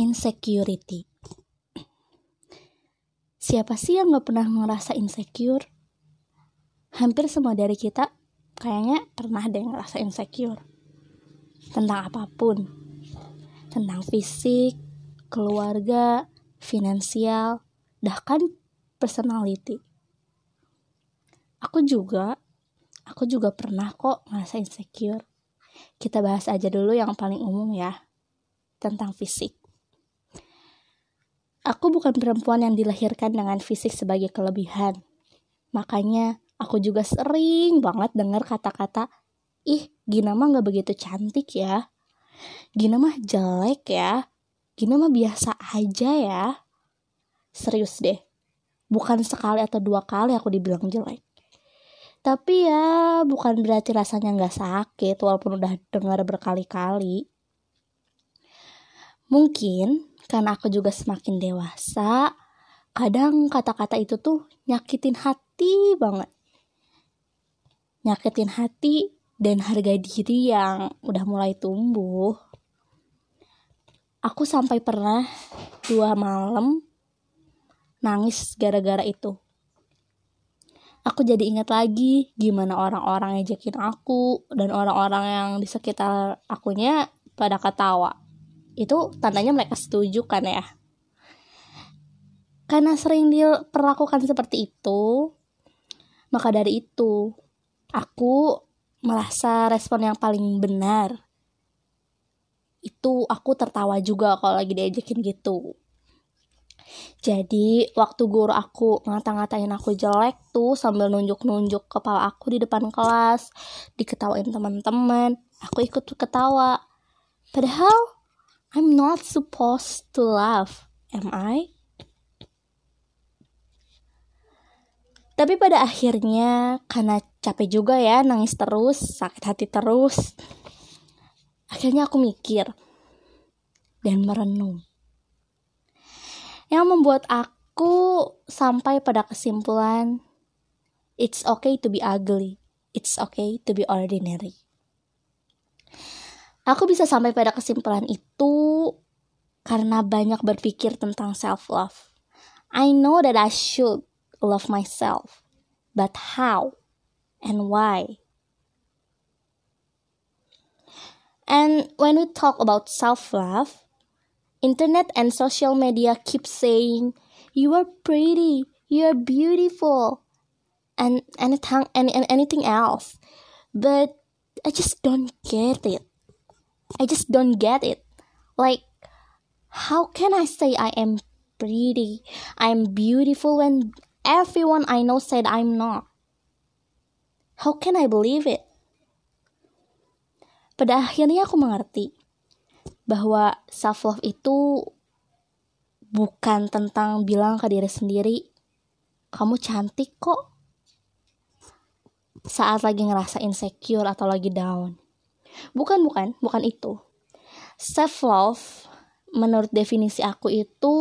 insecurity. Siapa sih yang gak pernah ngerasa insecure? Hampir semua dari kita kayaknya pernah deh ngerasa insecure. Tentang apa pun. Tentang fisik, keluarga, finansial, bahkan personality. Aku juga, aku juga pernah kok ngerasa insecure. Kita bahas aja dulu yang paling umum ya, tentang fisik. Aku bukan perempuan yang dilahirkan dengan fisik sebagai kelebihan. Makanya aku juga sering banget dengar kata-kata, ih Gina mah gak begitu cantik ya. Gina mah jelek ya. Gina mah biasa aja ya. Serius deh. Bukan sekali atau dua kali aku dibilang jelek. Tapi ya bukan berarti rasanya gak sakit walaupun udah dengar berkali-kali. Mungkin karena aku juga semakin dewasa, kadang kata-kata itu tuh nyakitin hati banget. Nyakitin hati dan harga diri yang udah mulai tumbuh. Aku sampai pernah dua malam nangis gara-gara itu. Aku jadi ingat lagi gimana orang-orang ngejekin aku dan orang-orang yang di sekitar akunya pada ketawa itu tandanya mereka setuju kan ya? Karena sering diperlakukan seperti itu maka dari itu aku merasa respon yang paling benar. Itu aku tertawa juga kalau lagi diajakin gitu. Jadi waktu guru aku ngata-ngatain aku jelek tuh sambil nunjuk-nunjuk kepala aku di depan kelas, diketawain teman-teman, aku ikut ketawa. Padahal I'm not supposed to laugh, am I? Tapi pada akhirnya karena capek juga ya nangis terus, sakit hati terus. Akhirnya aku mikir dan merenung. Yang membuat aku sampai pada kesimpulan it's okay to be ugly. It's okay to be ordinary. Aku bisa sampai pada kesimpulan itu karena banyak berpikir tentang self love. I know that I should love myself, but how and why? And when we talk about self love, internet and social media keep saying you are pretty, you are beautiful, and anything and, anything else. But I just don't get it. I just don't get it. Like, how can I say I am pretty, I'm beautiful when everyone I know said I'm not? How can I believe it? Pada akhirnya aku mengerti bahwa self love itu bukan tentang bilang ke diri sendiri, kamu cantik kok. Saat lagi ngerasa insecure atau lagi down. Bukan, bukan, bukan itu. Self love menurut definisi aku itu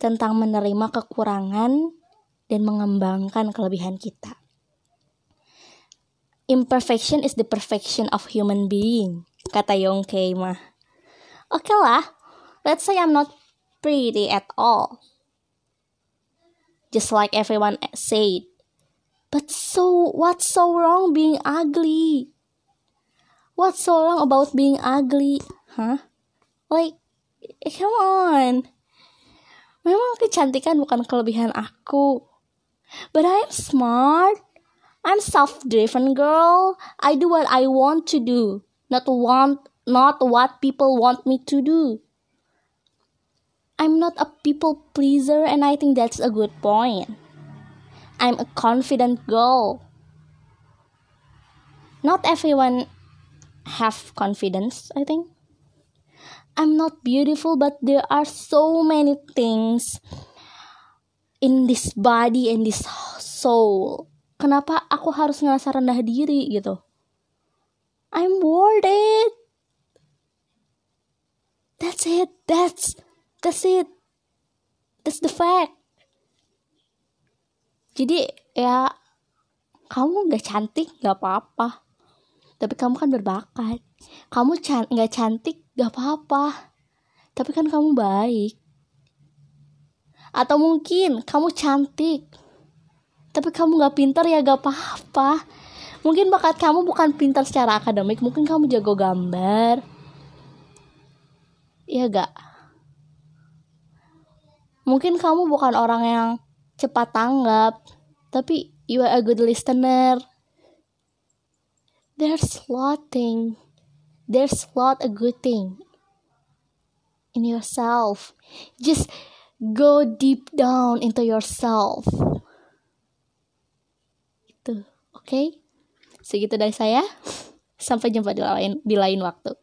tentang menerima kekurangan dan mengembangkan kelebihan kita. Imperfection is the perfection of human being, kata Yongkei mah. Oke okay lah, let's say I'm not pretty at all. Just like everyone said. But so, what's so wrong being ugly? What's so wrong about being ugly? Huh? Like, come on. Memang kecantikan bukan kelebihan aku. But I am smart. I'm self-driven girl. I do what I want to do, not want not what people want me to do. I'm not a people pleaser and I think that's a good point. I'm a confident girl. Not everyone have confidence, I think. I'm not beautiful, but there are so many things in this body and this soul. Kenapa aku harus ngerasa rendah diri gitu? I'm worth it. That's it. That's that's it. That's the fact. Jadi ya kamu gak cantik gak apa-apa tapi kamu kan berbakat. Kamu can nggak cantik gak apa-apa. Tapi kan kamu baik. Atau mungkin kamu cantik tapi kamu gak pintar ya gak apa-apa. Mungkin bakat kamu bukan pintar secara akademik mungkin kamu jago gambar. Ya gak mungkin kamu bukan orang yang cepat tanggap tapi you are a good listener there's lot thing. There's lot a good thing in yourself. Just go deep down into yourself. Itu oke okay? segitu dari saya. Sampai jumpa di lain di lain waktu